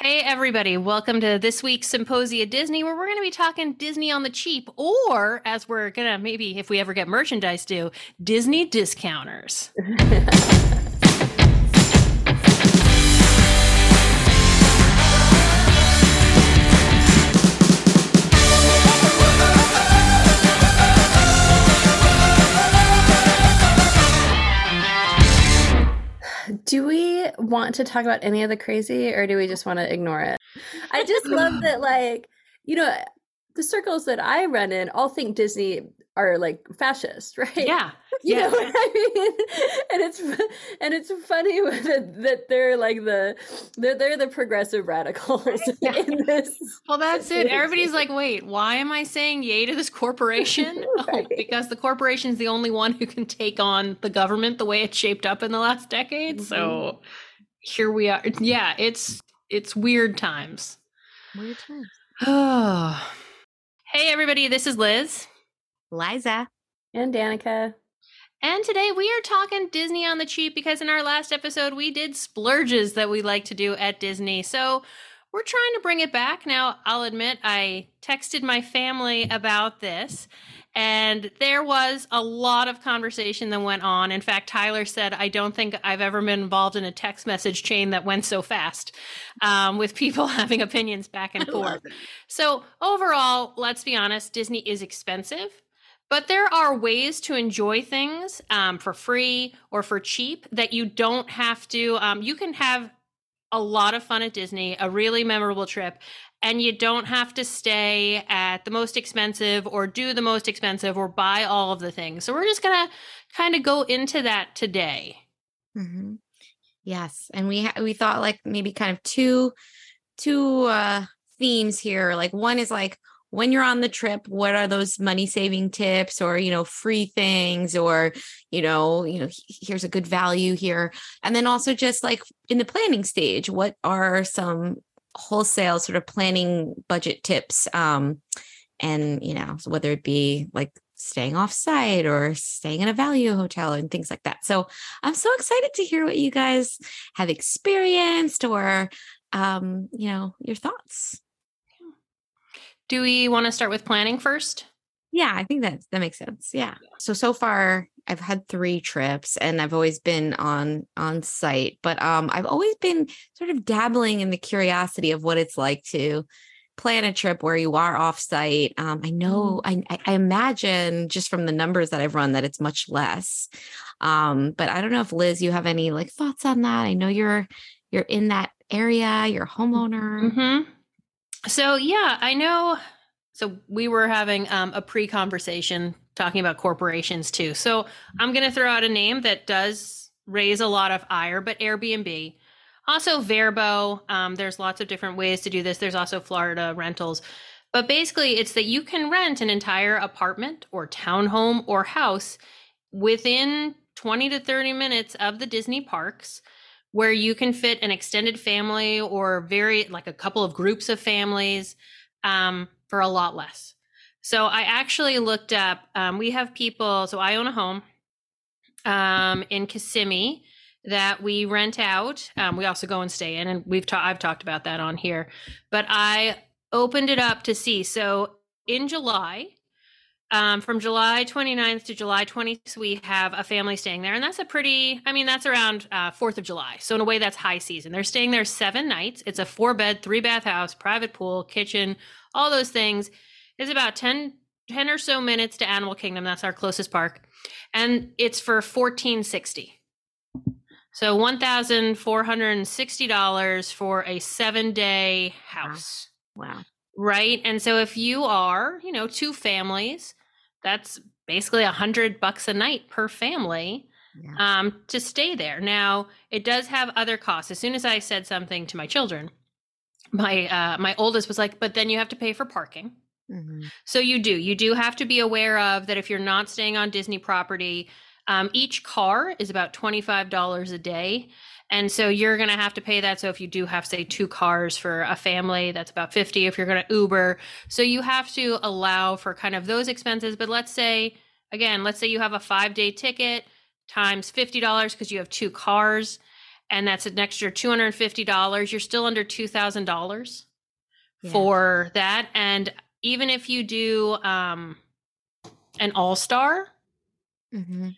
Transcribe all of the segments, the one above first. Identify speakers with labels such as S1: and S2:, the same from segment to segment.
S1: Hey, everybody. Welcome to this week's Symposia Disney, where we're going to be talking Disney on the cheap, or as we're going to maybe, if we ever get merchandise, do Disney discounters.
S2: want to talk about any of the crazy or do we just want to ignore it? I just love that, like, you know, the circles that I run in all think Disney are like fascist, right?
S1: Yeah.
S2: You
S1: yeah.
S2: know what I mean? And it's and it's funny that, that they're like the they're they're the progressive radicals in this.
S1: Well, that's it. Everybody's like, wait, why am I saying yay to this corporation?
S2: Oh, right.
S1: Oh, because the corporation is the only one who can take on the government the way it's shaped up in the last decade. So mm-hmm. here we are. Yeah, it's it's weird times.
S3: Weird times.
S1: Oh. Hey everybody, this is Liz.
S3: Liza.
S2: And Danica.
S1: And today we are talking Disney on the cheap because in our last episode we did splurges that we like to do at Disney. So we're trying to bring it back. Now, I'll admit I texted my family about this and there was a lot of conversation that went on. In fact, Tyler said, I don't think I've ever been involved in a text message chain that went so fast um, with people having opinions back and forth. So, overall, let's be honest, Disney is expensive. But there are ways to enjoy things um, for free or for cheap that you don't have to. Um, you can have a lot of fun at Disney, a really memorable trip, and you don't have to stay at the most expensive or do the most expensive or buy all of the things. So we're just going to kind of go into that today.
S3: hmm Yes, and we ha- we thought like maybe kind of two two uh themes here. Like one is like when you're on the trip, what are those money saving tips or you know free things or you know you know here's a good value here, and then also just like in the planning stage, what are some wholesale sort of planning budget tips? Um, and you know whether it be like staying off site or staying in a value hotel and things like that. So I'm so excited to hear what you guys have experienced or um, you know, your thoughts.
S1: Do we want to start with planning first?
S3: Yeah, I think that that makes sense. Yeah. So so far I've had 3 trips and I've always been on on site, but um I've always been sort of dabbling in the curiosity of what it's like to plan a trip where you are off site. Um I know I I I imagine just from the numbers that I've run that it's much less. Um but I don't know if Liz you have any like thoughts on that. I know you're you're in that area, you're a homeowner.
S1: Mm-hmm. So yeah, I know. So we were having um, a pre-conversation talking about corporations too. So I'm going to throw out a name that does raise a lot of ire, but Airbnb, also Vrbo. Um, there's lots of different ways to do this. There's also Florida rentals, but basically, it's that you can rent an entire apartment or townhome or house within 20 to 30 minutes of the Disney parks where you can fit an extended family or very like a couple of groups of families um, for a lot less. So I actually looked up. Um, we have people. So I own a home um, in Kissimmee that we rent out. Um, we also go and stay in, and we've ta- I've talked about that on here. But I opened it up to see. So in July, um, from July 29th to July 20th, we have a family staying there. And that's a pretty, I mean, that's around uh, 4th of July. So, in a way, that's high season. They're staying there seven nights. It's a four bed, three bath house, private pool, kitchen, all those things. It's about 10, 10 or so minutes to Animal Kingdom. That's our closest park. And it's for 1460 So, $1,460 for a seven day house
S3: Wow.
S1: right and so if you are you know two families that's basically a hundred bucks a night per family
S3: Yeah.
S1: um, to stay there now it does have other costs as soon as i said something to my children my uh, my oldest was like but then you have to pay for parking
S3: Mhm.
S1: so you do you do have to be aware of that if you're not staying on disney property um, each car is about $25 a day and so you're going to have to pay that so if you do have say two cars for a family that's about 50 if you're going to uber so you have to allow for kind of those expenses but let's say again let's say you have a five day ticket times $50 because you have two cars and that's an extra $250, you're still under $2,000
S3: Yeah.
S1: for that. And even if you do um, an all star,
S3: Mhm.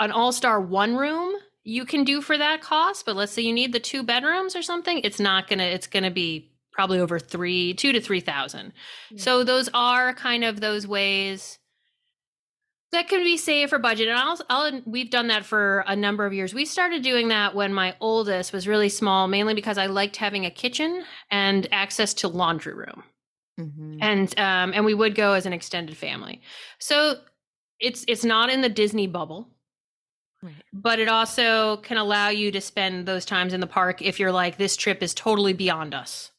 S1: an all star one room, you can do for that cost. But let's say you need the two bedrooms or something, it's not gonna. It's gonna be probably over three, two to three thousand.
S3: Yeah.
S1: So those are kind of those ways that can be saved for budget. And I'll, I'll, we've done that for a number of years. We started doing that when my oldest was really small, mainly because I liked having a kitchen and access to laundry room
S3: Mhm.
S1: and um and we would go as an extended family so it's it's not in the disney bubble
S3: Right.
S1: but it also can allow you to spend those times in the park if you're like this trip is totally beyond us.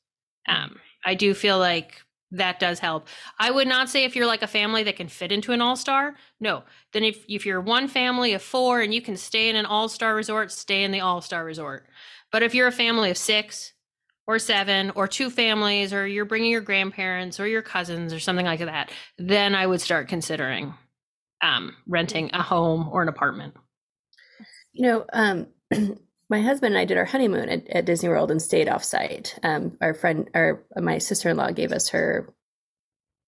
S1: Um i do feel like that does help. I would not say if you're like a family that can fit into an all-star. No. Then if if you're one family of four and you can stay in an all-star resort stay in the all-star resort. But if you're a family of six or seven or two families or you're bringing your grandparents or your cousins or something like that then i would start considering um, renting a home or an apartment
S2: You know, um, my husband and I did our honeymoon at, at Disney World and stayed off site. Um, our friend, our my sister in law gave us her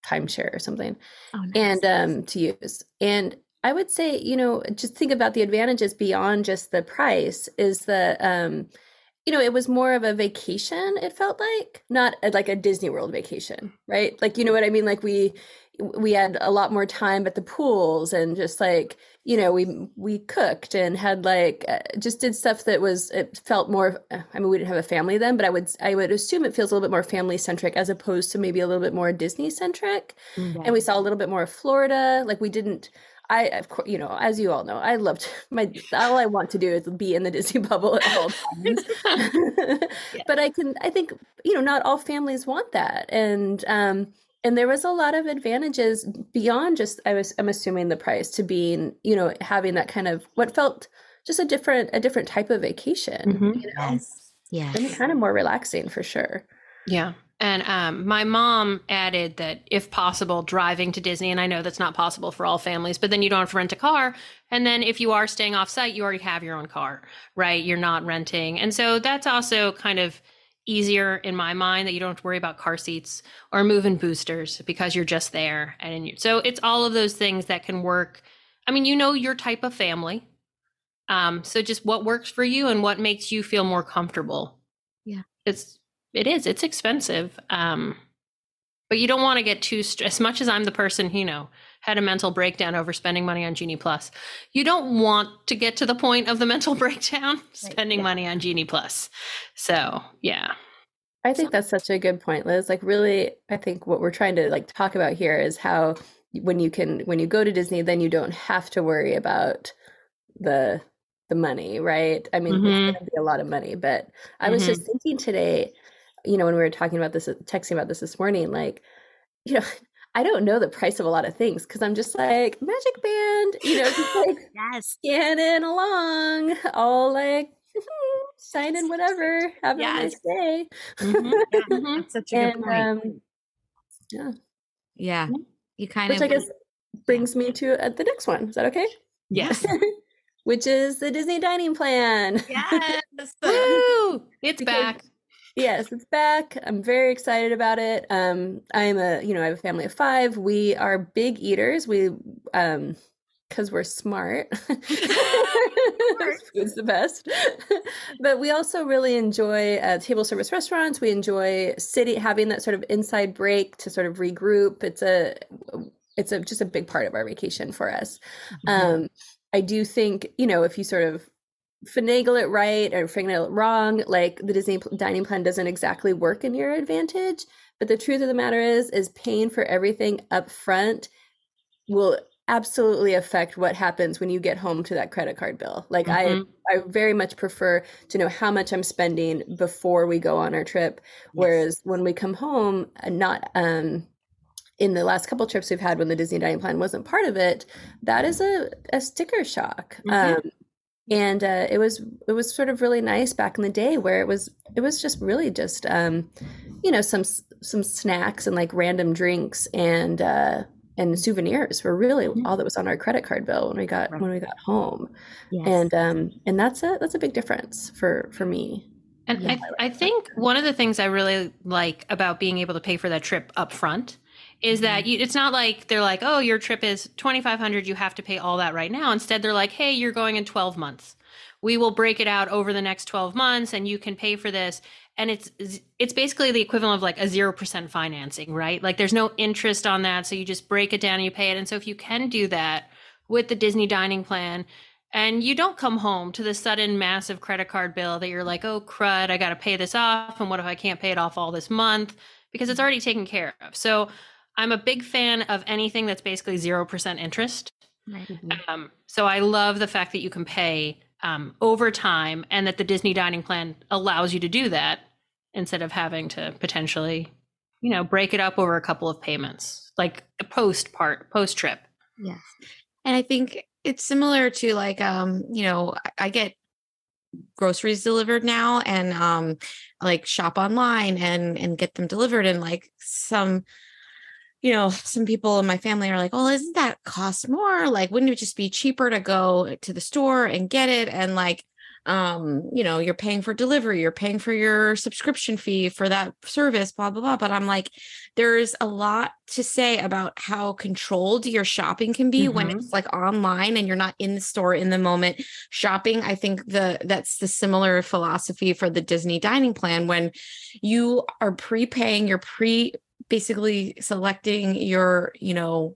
S2: timeshare or something,
S3: Oh, nice.
S2: and um, to use. And I would say, you know, just think about the advantages beyond just the price. Is the um, you know, it was more of a vacation. It felt like not a, like a Disney World vacation, right? Like you know what I mean. Like we we had a lot more time at the pools and just like you know we we cooked and had like uh, just did stuff that was it felt more uh, i mean we didn't have a family then but i would i would assume it feels a little bit more family centric as opposed to maybe a little bit more disney centric and we saw a little bit more of florida like we didn't i of course you know as you all know i loved my all i want to do is be in the disney bubble at all times but i can i think you know not all families want that and um and there was a lot of advantages beyond just i was i'm assuming the price to being you know having that kind of what felt just a different a different type of vacation
S1: Mhm.
S2: you know
S3: yes. Yes.
S2: and it's kind of more relaxing for sure
S1: yeah and um, my mom added that if possible driving to disney and i know that's not possible for all families but then you don't have to rent a car. And then if you are staying off site you already have your own car right? You're not renting. And so that's also kind of easier in my mind that you don't have to worry about car seats or moving boosters because you're just there. And you, so it's all of those things that can work. I mean you know your type of family. Um so just what works for you and what makes you feel more comfortable.
S3: Yeah.
S1: it's it is it's expensive um but you don't want to get too st- as much as i'm the person you know had a mental breakdown over spending money on genie plus you don't want to get to the point of the mental breakdown spending
S2: yeah.
S1: money on genie plus so yeah
S2: i think that's such a good point liz like really i think what we're trying to like talk about here is how when you can when you go to disney then you don't have to worry about the the money right i mean
S1: Mhm.
S2: it's going to be a lot of money but i was just thinking today you know when we were talking about this texting about this this morning like you know i don't know the price of a lot of things because i'm just like magic band you know just like
S3: Yes.
S2: scanning along all like signing whatever having a nice day
S1: Mhm.
S3: Yeah, such a good point.
S2: um yeah
S3: yeah. You kind
S2: which
S3: of which
S2: i guess brings me to uh, the next one is that okay
S1: yes
S2: which is the disney dining plan
S3: Yes.
S1: Woo! it's
S2: Because-
S1: back
S2: yes it's back. I'm very excited about it. Um i'm a you know i have a family of five. We are big eaters. We um because we're smart. Food's the best. But we also really enjoy uh, table service restaurants. We enjoy city having that sort of inside break to sort of regroup. It's a it's a just a big part of our vacation for us. Um i do think you know if you sort of finagle it right or finagle it wrong like the disney pl- dining plan doesn't exactly work in your advantage but the truth of the matter is is paying for everything up front will absolutely affect what happens when you get home to that credit card bill like
S1: Mhm.
S2: i i very much prefer to know how much i'm spending before we go on our trip whereas when we come home not um in the last couple trips we've had when the disney dining plan wasn't part of it that is a, a sticker shock
S1: Mhm.
S2: um and uh, it was it was sort of really nice back in the day where it was it was just really just um you know some some snacks and like random drinks and uh and souvenirs were really all that was on our credit card bill when we got
S3: Right.
S2: when we got home.
S3: Yes.
S2: And um and that's a that's a big difference for for me.
S1: And
S3: Yeah.
S1: I, I think one of the things I really like about being able to pay for that trip up front is that mm-hmm. you, it's not like they're like, oh, your trip is 2500 you have to pay all that right now. Instead, they're like, hey, you're going in 12 months. We will break it out over the next 12 months and you can pay for this. And it's it's basically the equivalent of like a 0% financing, right? Like there's no interest on that, so you just break it down and you pay it. And so if you can do that with the Disney dining plan, and you don't come home to the sudden massive credit card bill that you're like, oh crud, I got to pay this off. And what if I can't pay it off all this month? Because it's already taken care of. So I'm a big fan of anything that's basically 0% interest.
S3: Right.
S1: Um, so I love the fact that you can pay um, over time and that the Disney dining plan allows you to do that instead of having to potentially, you know, break it up over a couple of payments, like a post part, post trip.
S3: Yes. And I think it's similar to like um, you know, I, I get groceries delivered now and um like shop online and and get them delivered and like some you know, some people in my family are like, "Oh, isn't that cost more? Like wouldn't it just be cheaper to go to the store and get it and like um, you know, you're paying for delivery, you're paying for your subscription fee for that service, blah blah blah." But I'm like there's a lot to say about how controlled your shopping can be when
S1: Mhm.
S3: it's like online and you're not in the store in the moment shopping i think the that's the similar philosophy for the disney dining plan when you are prepaying you're pre basically selecting your you know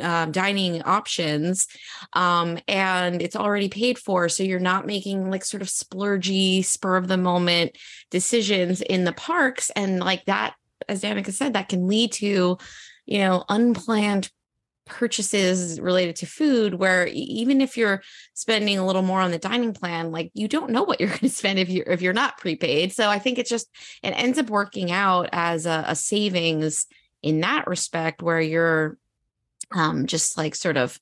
S3: um, dining options um and it's already paid for so you're not making like sort of splurgy spur of the moment decisions in the parks and like that as danica said that can lead to you know unplanned purchases related to food where even if you're spending a little more on the dining plan like you don't know what you're going to spend if you're if you're not prepaid. So i think it's just it ends up working out as a, a savings in that respect where you're um just like sort of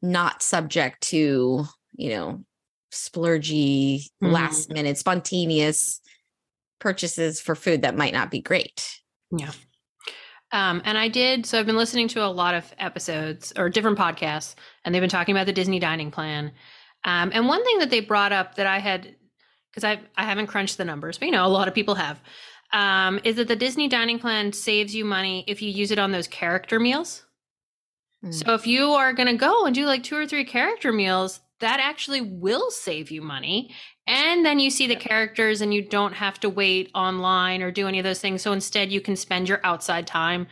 S3: not subject to you know splurgy
S1: Mhm.
S3: last minute spontaneous purchases for food that might not be great
S1: Um, and I did. So I've been listening to a lot of episodes or different podcasts, and they've been talking about the Disney dining plan. Um, and one thing that they brought up that I had, because I I haven't crunched the numbers, but you know a lot of people have, um, is that the Disney dining plan saves you money if you use it on those character meals.
S3: Mm.
S1: So if you are going to go and do like two or three character meals, that actually will save you money. And then you see the characters and you don't have to wait online or do any of those things. So instead, you can spend your outside time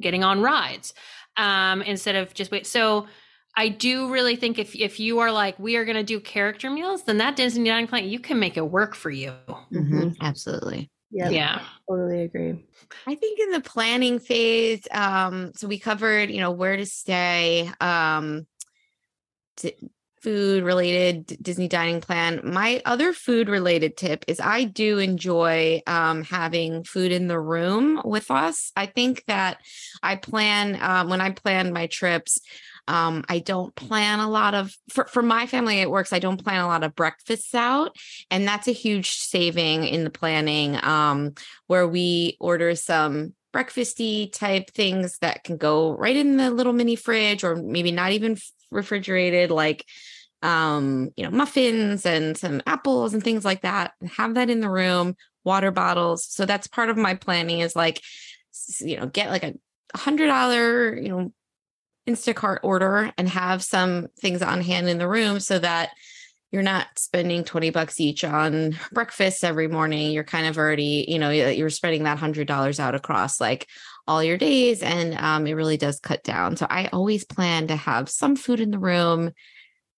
S1: getting on rides um, instead of just wait. So I do really think if if you are like we are going to do character meals, then that Disney dining plan you can make it work for you.
S3: Mhm, absolutely
S2: Yeah,
S1: Yeah.
S2: totally agree.
S3: I think in the planning phase, um, so we covered, you know, where to stay, um, d- food related Disney dining plan. My other food related tip is I do enjoy um, having food in the room with us. I think that I plan um, when I plan my trips. Um, I don't plan a lot of for, for my family it works. I don't plan a lot of breakfasts out, and that's a huge saving in the planning. Um, where we order some breakfasty type things that can go right in the little mini fridge or maybe not even refrigerated like um you know muffins and some apples and things like that have that in the room water bottles. So that's part of my planning is like you know get like a hundred dollar you know instacart order and have some things on hand in the room so that you're not spending 20 bucks each on breakfast every morning. You're kind of already you know you're spreading that hundred dollars out across like all your days and um, it really does cut down. So i always plan to have some food in the room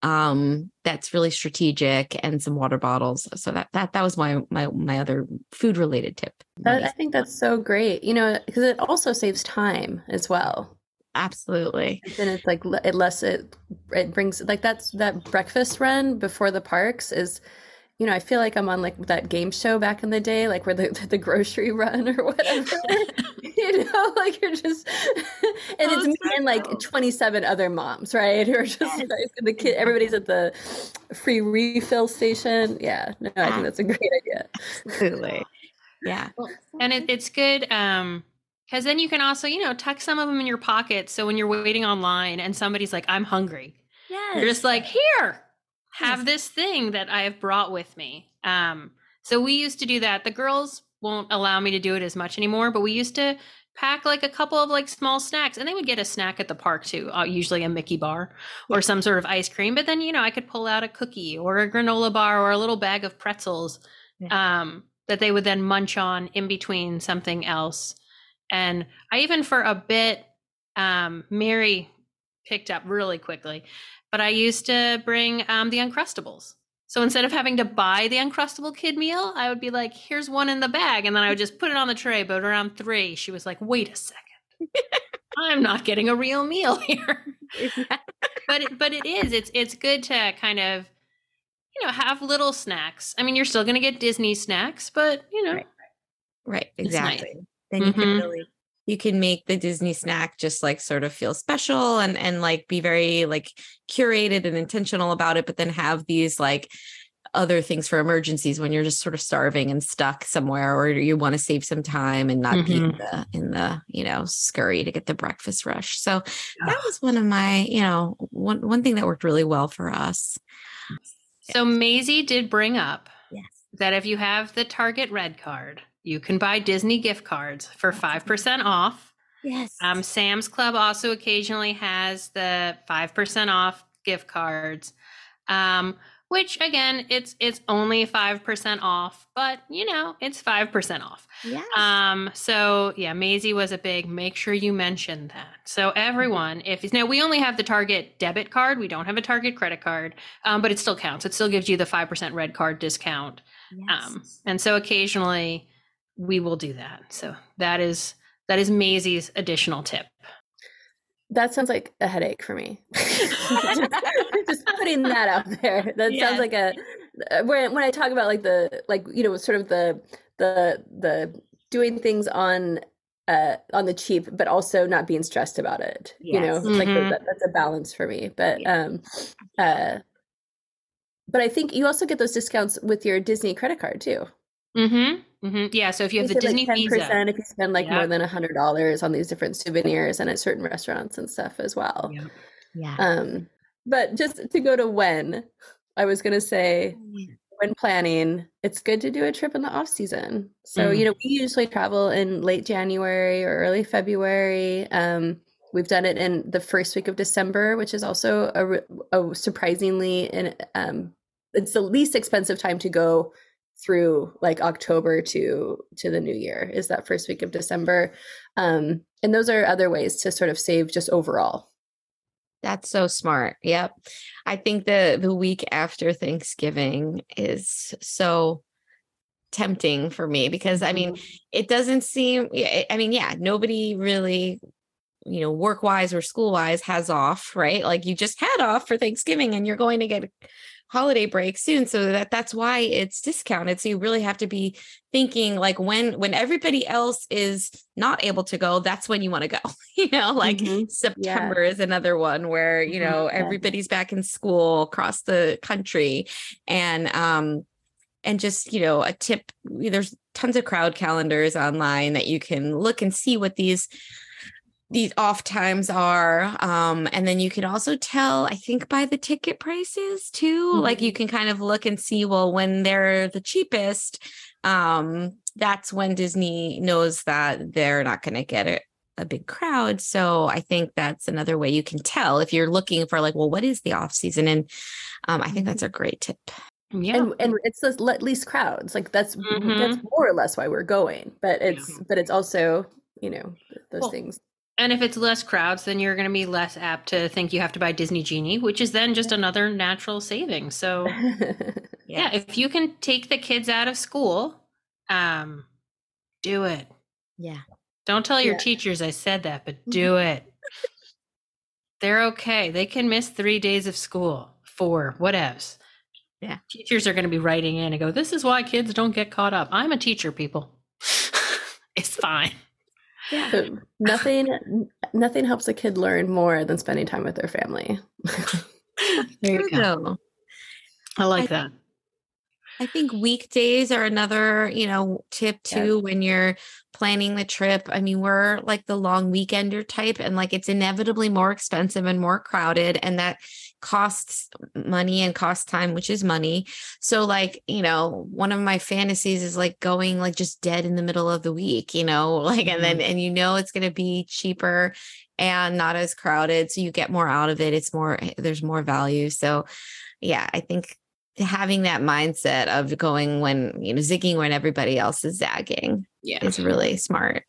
S3: um that's really strategic and some water bottles so that that that was my my my other food related tip
S2: That, I think that's so great. You know, because it also saves time as well.
S3: absolutely
S2: And it's like it less it it brings like that's that breakfast run before the parks is, you know, I feel like I'm on like that game show back in the day, like where the the grocery run or whatever. you know, like you're just and
S3: Oh,
S2: it's me and like 27 other moms, right? Who are just like the kid everybody's at the free refill station. Yeah, no, I think that's a great idea.
S3: absolutely yeah
S1: and it, it's good um Because then you can also, you know, tuck some of them in your pocket. So when you're waiting online and somebody's like, I'm hungry,
S3: Yes.
S1: you're just like, here, have this thing that I have brought with me. Um, so we used to do that. The girls won't allow me to do it as much anymore, but we used to pack like a couple of like small snacks and they would get a snack at the park too, uh, usually a Mickey bar or some sort of ice cream. But then, you know, I could pull out a cookie or a granola bar or a little bag of pretzels um, that they would then munch on in between something else. And I even for a bit, um, Mary picked up really quickly, but I used to bring um, the Uncrustables. So instead of having to buy the Uncrustable kid meal, I would be like, here's one in the bag. And then I would just put it on the tray. But around three, she was like, wait a second. I'm not getting a real meal here. but it, but it is. It's it's good to kind of you know have little snacks. I mean, you're still going to get Disney snacks, but you know,
S3: Right. Right,
S1: It's nice.
S3: exactly. Then you can
S1: Mhm.
S3: really you can make the Disney snack just like sort of feel special and and like be very like curated and intentional about it, but then have these like other things for emergencies when you're just sort of starving and stuck somewhere or you want to save some time and not be in
S1: Mhm.
S3: the in the you know scurry to get the breakfast rush. So that was one of my you know one one thing that worked really well for us.
S1: So Maisie did bring up
S3: yes.
S1: that if you have the Target Red card, you can buy Disney gift cards for five percent off.
S3: yes
S1: Um, Sam's Club also occasionally has the five percent off gift cards, um, which again, it's it's only five percent off, but you know, it's five percent off.
S3: yes
S1: Um, so yeah, Maisie was a big make sure you mention that. So everyone, if now we only have the Target debit card, we don't have a Target credit card, um, but it still counts. It still gives you the five percent red card discount. Um, and so occasionally we will do that. So that is that is Maisie's additional tip.
S2: That sounds like a headache for me. Just putting that out there. That
S1: Yes.
S2: sounds like a when when I talk about like the like you know sort of the the the doing things on uh on the cheap but also not being stressed about it. You know,
S3: Yes.
S2: it's like that, that's a balance for me. But um uh but I think you also get those discounts with your Disney credit card too.
S1: Mm-hmm. mm-hmm. Yeah. So if you have the
S2: say,
S1: Disney
S2: like
S1: Visa,
S2: if you spend like
S1: Yeah.
S2: more than a hundred dollars on these different souvenirs and at certain restaurants and stuff as well.
S1: Yeah.
S3: yeah
S2: Um, but just to go to when, I was gonna say when planning, it's good to do a trip in the off season. So
S1: Mm.
S2: you know, we usually travel in late January or early February. Um, we've done it in the first week of December, which is also a, a surprisingly in um, it's the least expensive time to go through like October to to the new year is that first week of December. Um, and those are other ways to sort of save just overall.
S3: That's so smart. Yep. I think the the week after Thanksgiving is so tempting for me because I mean, it doesn't seem I mean, yeah, nobody really you know, work wise or school wise has off, right? Like you just had off for Thanksgiving and you're going to get holiday break soon. So that that's why it's discounted. So you really have to be thinking like when when everybody else is not able to go, that's when you want to go. you know, like
S2: Mhm.
S3: September is another one where, you
S1: Mhm.
S3: know,
S2: Yeah.
S3: everybody's back in school across the country. And um and just you know a tip there's tons of crowd calendars online that you can look and see what these these off times are um and then you can also tell i think by the ticket prices too. Like you can kind of look and see well when they're the cheapest um that's when disney knows that they're not going to get it a big crowd. So i think that's another way you can tell if you're looking for like well what is the off season? And um i think that's a great tip.
S1: Yeah.
S2: and and it's the least crowds. Like that's
S1: Mhm.
S2: that's more or less why we're going but it's but it's also you know those
S1: Well,
S2: things
S1: And if it's less crowds, then you're going to be less apt to think you have to buy Disney Genie, which is then just another natural saving. So, yeah, if you can take the kids out of school, um, do it.
S3: yeah
S1: Don't tell your
S2: Yeah.
S1: teachers I said that, but do it. They're okay. They can miss three days of school, four, whatevs.
S3: Yeah.
S1: Teachers are going to be writing in and go, This is why kids don't get caught up. I'm a teacher, people. it's fine.
S3: Yeah
S2: So nothing nothing helps a kid learn more than spending time with their family
S1: There you go. I like
S3: I-
S1: that.
S3: I think weekdays are another, you know, tip too
S2: Yes.
S3: when you're planning the trip. I mean, we're like the long weekender type and like it's inevitably more expensive and more crowded and that costs money and costs time, which is money. So like, you know, one of my fantasies is like going like just dead in the middle of the week, you know, like and then mm-hmm. and you know it's going to be cheaper and not as crowded so you get more out of it. It's more eh, there's more value. So yeah, I think having that mindset of going when you know zigging when everybody else is zagging
S1: Yeah.
S3: is really smart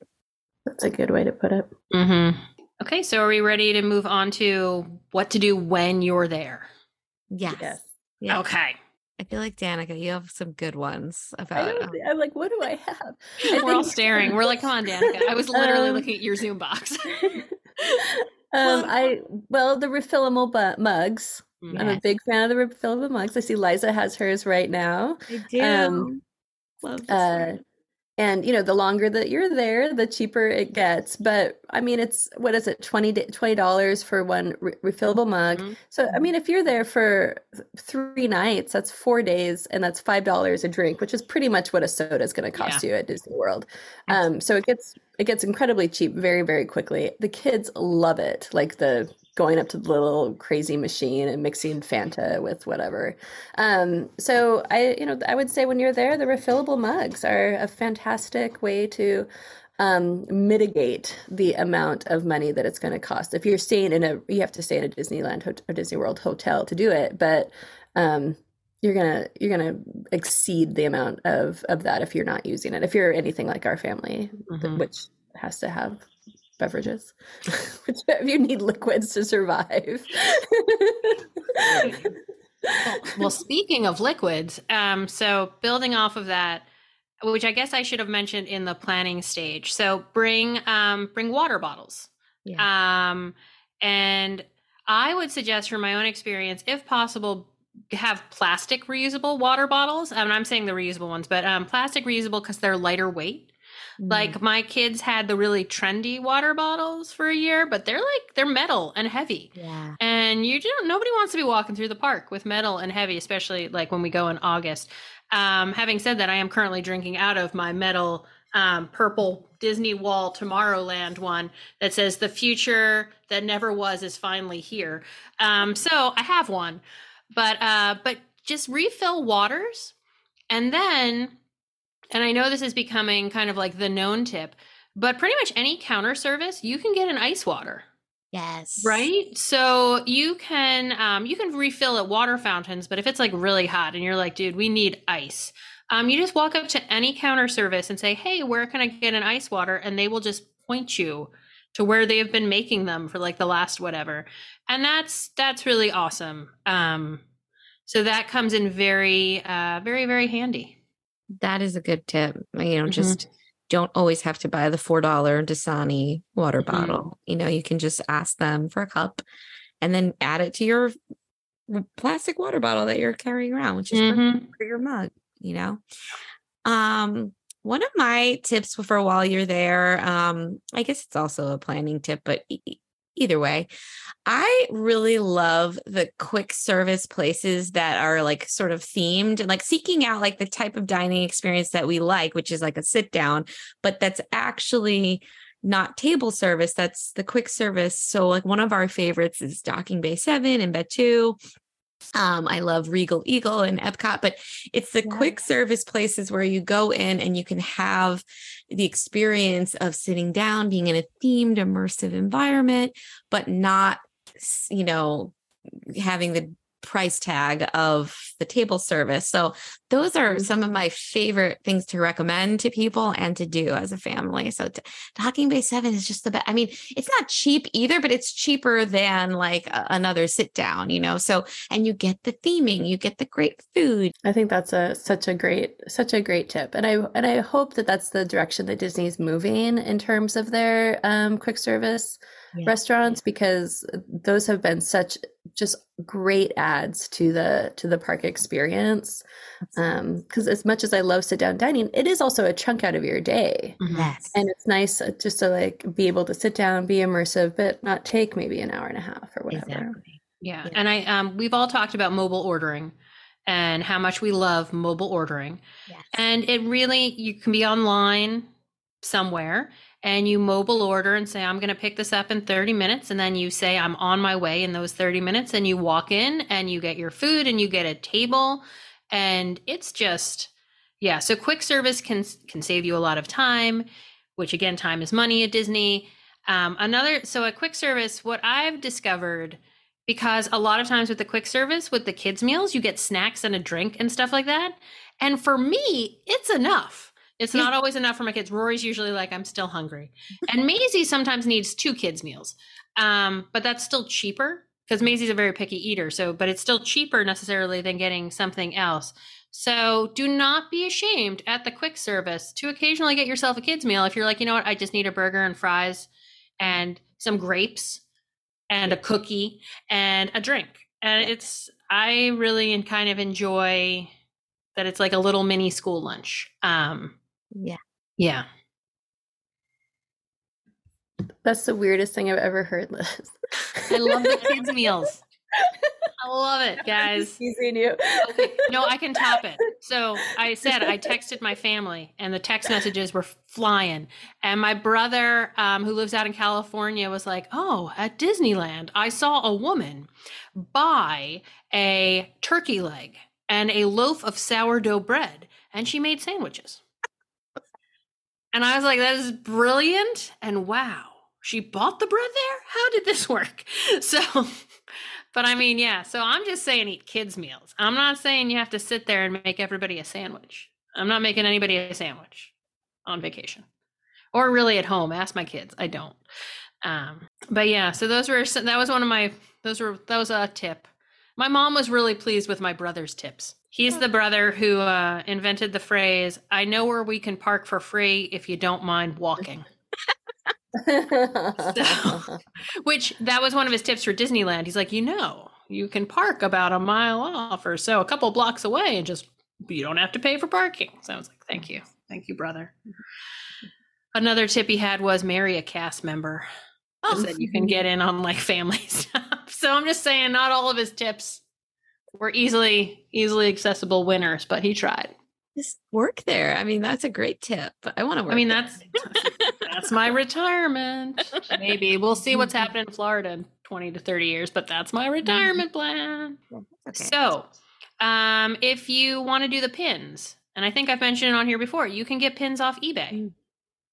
S2: That's a good way to put it.
S1: Mm-hmm. Okay, so are we ready to move on to what to do when you're there?
S3: yes,
S2: Yes.
S3: Yeah.
S1: Okay.
S3: i feel like danica you have some good ones
S2: I
S3: about
S2: don't, I'm like, what do I have? I
S1: We're all staring. We're like, come on, Danica. I was literally
S2: Um,
S1: looking at your Zoom box.
S2: um, I well, the refillable bu- mugs. I'm a big fan of the refillable mugs. I see Liza has hers right now.
S3: i do
S2: um,
S3: love this
S2: Uh, and you know, the longer that you're there, the cheaper it gets. But I mean, it's what is it, twenty twenty dollars for one re- refillable mug.
S1: Mhm.
S2: So I mean, if you're there for three nights, that's four days, and that's five dollars a drink, which is pretty much what a soda is going to cost you at Disney World. Um, so it gets it gets incredibly cheap very very quickly. The kids love it, like the going up to the little crazy machine and mixing Fanta with whatever. Um, so I you know I would say when you're there, the refillable mugs are a fantastic way to um, mitigate the amount of money that it's going to cost. If you're staying in a, you have to stay in a Disneyland hot- or Disney World hotel to do it, but um, you're gonna you're gonna exceed the amount of of that if you're not using it. If you're anything like our family, th-
S1: Mhm.
S2: which has to have beverages, which if you need liquids to survive.
S1: well, speaking of liquids, um, so building off of that, which I guess I should have mentioned in the planning stage. So bring um, bring water bottles. Um, and I would suggest, from my own experience, if possible, have plastic reusable water bottles. And I'm saying the reusable ones, but um, plastic reusable because they're lighter weight.
S3: Mm.
S1: Like my kids had the really trendy water bottles for a year, but they're like they're metal and heavy.
S3: yeah
S1: And you don't nobody wants to be walking through the park with metal and heavy, especially like when we go in August. Um, having said that, I am currently drinking out of my metal um, purple Disney Wall Tomorrowland one that says the future that never was is finally here. Um, so I have one, but uh, but just refill waters, and then, and I know this is becoming kind of like the known tip, but pretty much any counter service you can get an ice water.
S3: Yes.
S1: Right? So you can um, you can refill at water fountains but if it's like really hot and you're like dude we need ice um, you just walk up to any counter service and say hey where can i get an ice water? and they will just point you to where they have been making them for like the last whatever. And that's that's really awesome. Um, so that comes in very uh, very very handy
S3: that is a good tip you know
S1: Mhm.
S3: just don't always have to buy the four dollar Dasani water
S1: Mhm.
S3: bottle. You know, you can just ask them for a cup and then add it to your plastic water bottle that you're carrying around, which is
S1: Mhm.
S3: for your mug, you know. Um one of my tips for while you're there, um, I guess it's also a planning tip, but either way, I really love the quick service places that are like sort of themed and like seeking out like the type of dining experience that we like, which is like a sit down, but that's actually not table service. That's the quick service. So like one of our favorites is Docking Bay 7 and Batuu. Um, I love Regal Eagle and Epcot, but it's the
S2: Yeah.
S3: quick service places where you go in and you can have the experience of sitting down, being in a themed, immersive environment, but not, you know, having the price tag of the table service. So those are
S2: Mhm.
S3: some of my favorite things to recommend to people and to do as a family. So t- Docking Bay 7 is just the best. I mean, it's not cheap either, but it's cheaper than like a- another sit down, you know. So and you get the theming, you get the great food.
S2: I think that's a such a great such a great tip, and I and I hope that that's the direction that Disney's moving in terms of their um, quick service
S3: Yeah.
S2: restaurants because those have been such just great adds to the to the park experience. Um because as much as I love sit down dining, it is also a chunk out of your day,
S1: Mhm.
S3: Yes.
S2: and it's nice uh, just to like be able to sit down, be immersive, but not take maybe an hour and a half or whatever.
S3: Exactly.
S1: Yeah.
S3: Yeah.
S1: And I um we've all talked about mobile ordering. and how much we love mobile ordering.
S3: Yes.
S1: And it really, you can be online somewhere and you mobile order and say, I'm going to pick this up in 30 minutes. And then you say, I'm on my way in those 30 minutes. And you walk in and you get your food and you get a table. And it's just, yeah. So quick service can, can save you a lot of time, which again, time is money at Disney. Um, another, so a quick service, what I've discovered, because a lot of times with the quick service, with the kids' meals, you get snacks and a drink and stuff like that. And for me, it's enough it's not always enough for my kids. Rory's usually like, I'm still hungry. And Maisie sometimes needs two kids' meals. Um, but that's still cheaper because Maisie's a very picky eater. So, but it's still cheaper necessarily than getting something else. So do not be ashamed at the quick service to occasionally get yourself a kids' meal. If you're like, you know what, I just need a burger and fries and some grapes and a cookie and a drink. And it's, I really kind of enjoy that it's like a little mini school lunch. Um,
S3: Yeah.
S1: yeah.
S2: That's the weirdest thing I've ever heard, Liz.
S1: I love the kids' meals. I love it, guys.
S2: Teasing you.
S1: Okay, no, I can top it. So I said I texted my family, and the text messages were flying. And my brother, um, who lives out in California, was like, "Oh, at Disneyland, I saw a woman buy a turkey leg and a loaf of sourdough bread, and she made sandwiches." And I was like, "That is brilliant!" And wow, she bought the bread there. How did this work? So. But I mean, yeah. So I'm just saying eat kids' meals. I'm not saying you have to sit there and make everybody a sandwich. I'm not making anybody a sandwich on vacation or really at home. Ask my kids. I don't. Um, but yeah, so those were that was one of my those were that was a tip. My mom was really pleased with my brother's tips. He's the brother who uh, invented the phrase, "I know where we can park for free if you don't mind walking." Which that was one of his tips for Disneyland. He's like, you know, you can park about a mile off or so, a couple blocks away, and just you don't have to pay for parking. So I was like, thank you, thank you, brother. Another tip he had was marry a cast member. Oh, that you can get in on like family stuff. So I'm just saying, not all of his tips were easily easily accessible winners, but he tried.
S3: Just work there. I mean, that's a great tip. I want to work.
S1: I mean,
S3: there.
S1: that's that's my retirement. Maybe we'll see what's happening in Florida in 20 to 30 years, but that's my retirement plan.
S3: okay.
S1: So, um, if you want to do the pins, and I think I've mentioned it on here before, you can get pins off eBay.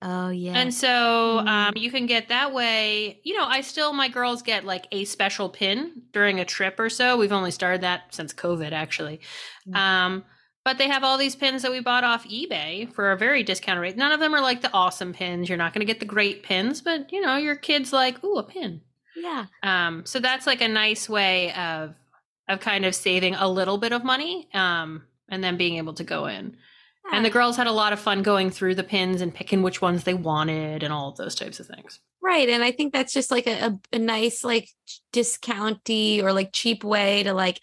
S3: Oh yeah.
S1: And so um, you can get that way. You know, I still, my girls get like a special pin during a trip or so. We've only started that since COVID, actually.
S3: Mm.
S1: Um, but they have all these pins that we bought off eBay for a very discounted rate. None of them are like the awesome pins. You're not going to get the great pins, but you know, your kid's like, ooh, a pin.
S3: yeah.
S1: Um, so that's like a nice way of of kind of saving a little bit of money, um, and then being able to go in. And the girls had a lot of fun going through the pins and picking which ones they wanted and all of those types of things.
S3: Right. And I think that's just like a, a, a nice, like discounty or like cheap way to like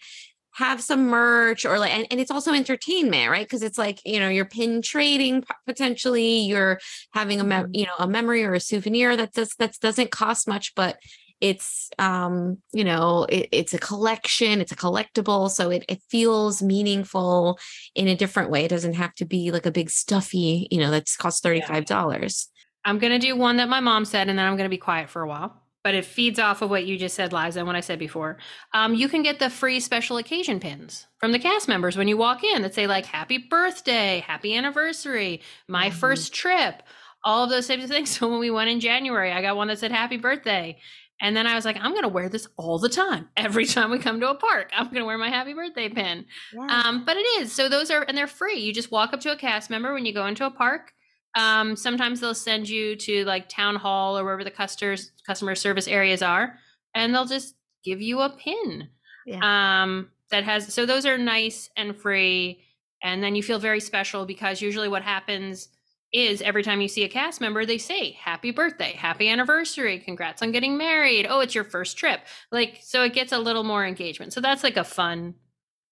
S3: have some merch or like, and, and it's also entertainment, right? Because it's like, you know, you're pin trading potentially, you're having a, mem- mm-hmm. you know, a memory or a souvenir that does, that doesn't cost much, but it's um you know it, it's a collection it's a collectible so it, it feels meaningful in a different way it doesn't have to be like a big stuffy you know that's cost $35
S1: I'm going to do one that my mom said, and then I'm going to be quiet for a while. But it feeds off of what you just said, Liza, and what I said before. Um, you can get the free special occasion pins from the cast members when you walk in that say, like, happy birthday, happy anniversary, my
S3: Mhm.
S1: first trip, all of those types of things. So when we went in January, I got one that said happy birthday. And then I was like, I'm going to wear this all the time. Every time we come to a park, I'm going to wear my happy birthday pin. Um, but it is. So those are, and they're free. You just walk up to a cast member when you go into a park. Um, sometimes they'll send you to like town hall or wherever the customers customer service areas are, and they'll just give you a pin. Um, that has so those are nice and free, and then you feel very special because usually what happens is every time you see a cast member, they say happy birthday, happy anniversary, congrats on getting married. Oh, it's your first trip. Like, so it gets a little more engagement. So that's like a fun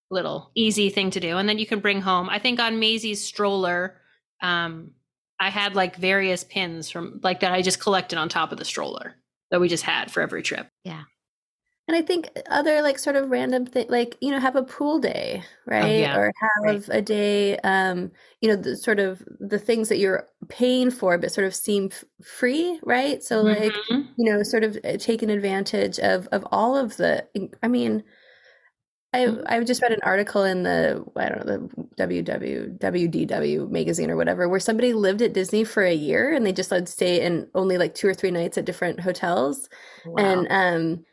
S1: little easy thing to do. And then you can bring home, I think on Maisie's stroller, um, I had like various pins from like that I just collected on top of the stroller that we just had for every trip.
S2: And I think other like sort of random thing, like you know, have a pool day, right?
S1: Oh, yeah.
S2: Or
S3: Right.
S2: have a day, um, you know, the sort of the things that you're paying for, but sort of seem f- free, right? So like,
S1: Mhm.
S2: you know, sort of uh, taking advantage of of all of the. I mean, I
S1: Mhm.
S2: I just read an article in the I don't know the WW WDW magazine or whatever where somebody lived at Disney for a year and they just like stay in only like two or three nights at different hotels and um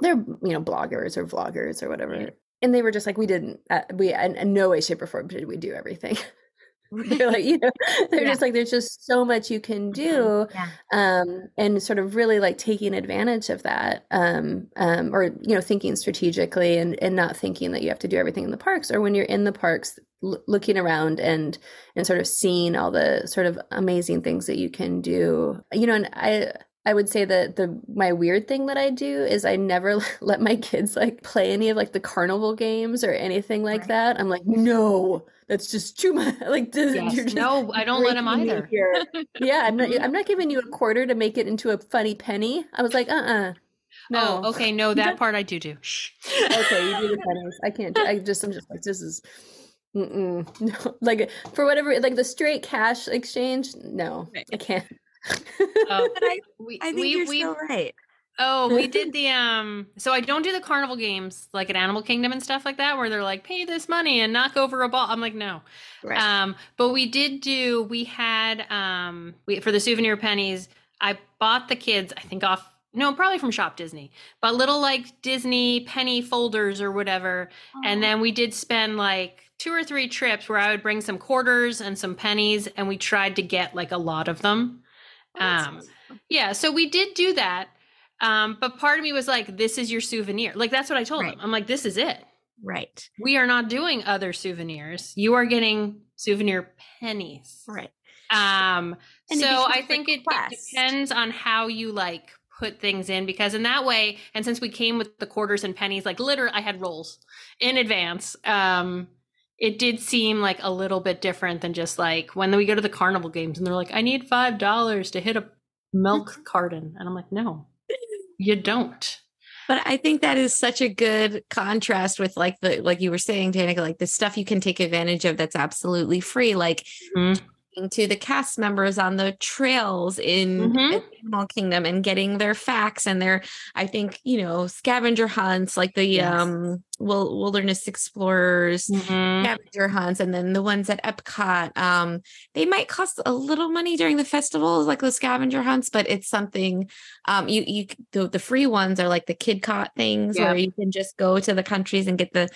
S2: they're you know bloggers or vloggers or whatever
S3: Yeah.
S2: and they were just like we didn't uh, we in, in no way shape or form did we do everything they're like you know they're
S3: Yeah.
S2: just like there's just so much you can do
S3: yeah.
S2: um and sort of really like taking advantage of that um um or you know thinking strategically and and not thinking that you have to do everything in the parks or when you're in the parks l- looking around and and sort of seeing all the sort of amazing things that you can do you know and i I would say that the my weird thing that I do is I never let my kids like play any of like the carnival games or anything like
S3: Right.
S2: that. I'm like, no, that's just too much. Like, does,
S1: Yes. No, I don't let
S2: me
S1: either.
S2: here. Yeah, I'm not. I'm not giving you a quarter to make it into a funny penny. I was like, uh, uh no.
S1: Oh, okay. No, that part I do do. Shh.
S2: okay, you do the pennies. I can't. Do, I just. I'm just like this is. Mm-mm. No, like for whatever, like the straight cash exchange. No,
S3: Right.
S2: I can't.
S1: Oh,
S3: But I,
S1: we,
S3: I think
S1: we,
S3: you're
S1: we,
S3: so right.
S1: Oh, we did the um so I don't do the carnival games like at Animal Kingdom and stuff like that where they're like pay this money and knock over a ball. I'm like no.
S3: Right.
S1: Um but we did do we had um we for the souvenir pennies I bought the kids I think off no probably from Shop Disney but little like Disney penny folders or whatever and then we did spend like two or three trips where I would bring some quarters and some pennies and we tried to get like a lot of them. Um. Yeah, so we did do that. Um, but part of me was like, this is your souvenir. Like that's what I told
S3: Right.
S1: them. I'm like, this is it.
S3: right.
S1: We are not doing other souvenirs. You are getting souvenir pennies.
S3: Right.
S1: Um,
S3: And
S1: so I think it, it depends on how you like put things in because in that way, and since we came with the quarters and pennies, like literally I had rolls in advance. Um, it did seem like a little bit different than just like when we go to the carnival games and they're like, I need five dollars to hit a milk carton. And I'm like, no, you don't.
S3: But I think that is such a good contrast with like the like you were saying, Danica, like the stuff you can take advantage of that's absolutely free, like
S1: Mhm.
S3: to the cast members on the trails in
S1: Mhm.
S3: Animal Kingdom and getting their facts and their, I think, you know, scavenger hunts, like the
S1: Yes.
S3: um wilderness explorers
S1: Mhm.
S3: scavenger hunts and then the ones at Epcot um they might cost a little money during the festivals like the scavenger hunts but it's something um you you the, the free ones are like the Kidcot things
S1: Yeah.
S3: where you can just go to the countries and get the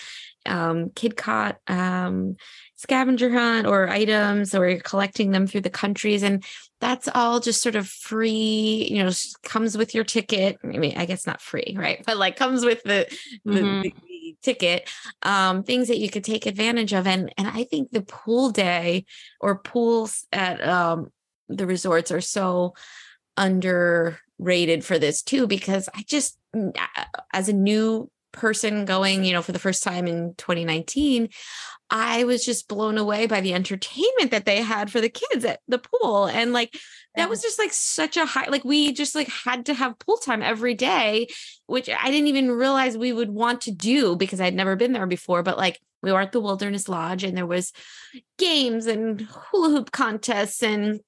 S3: um Kidcot um scavenger hunt or items or you're collecting them through the countries and that's all just sort of free you know comes with your ticket i mean i guess not free right but like comes with the the,
S1: Mhm.
S3: the, ticket um things that you could take advantage of and and i think the pool day or pools at um the resorts are so underrated for this too because i just mm, as a new person going you know for the first time in 2019 i was just blown away by the entertainment that they had for the kids at the pool and like that was just like such a high like we just like had to have pool time every day which i didn't even realize we would want to do because i'd never been there before but like we were at the wilderness lodge and there was games and hula hoop contests and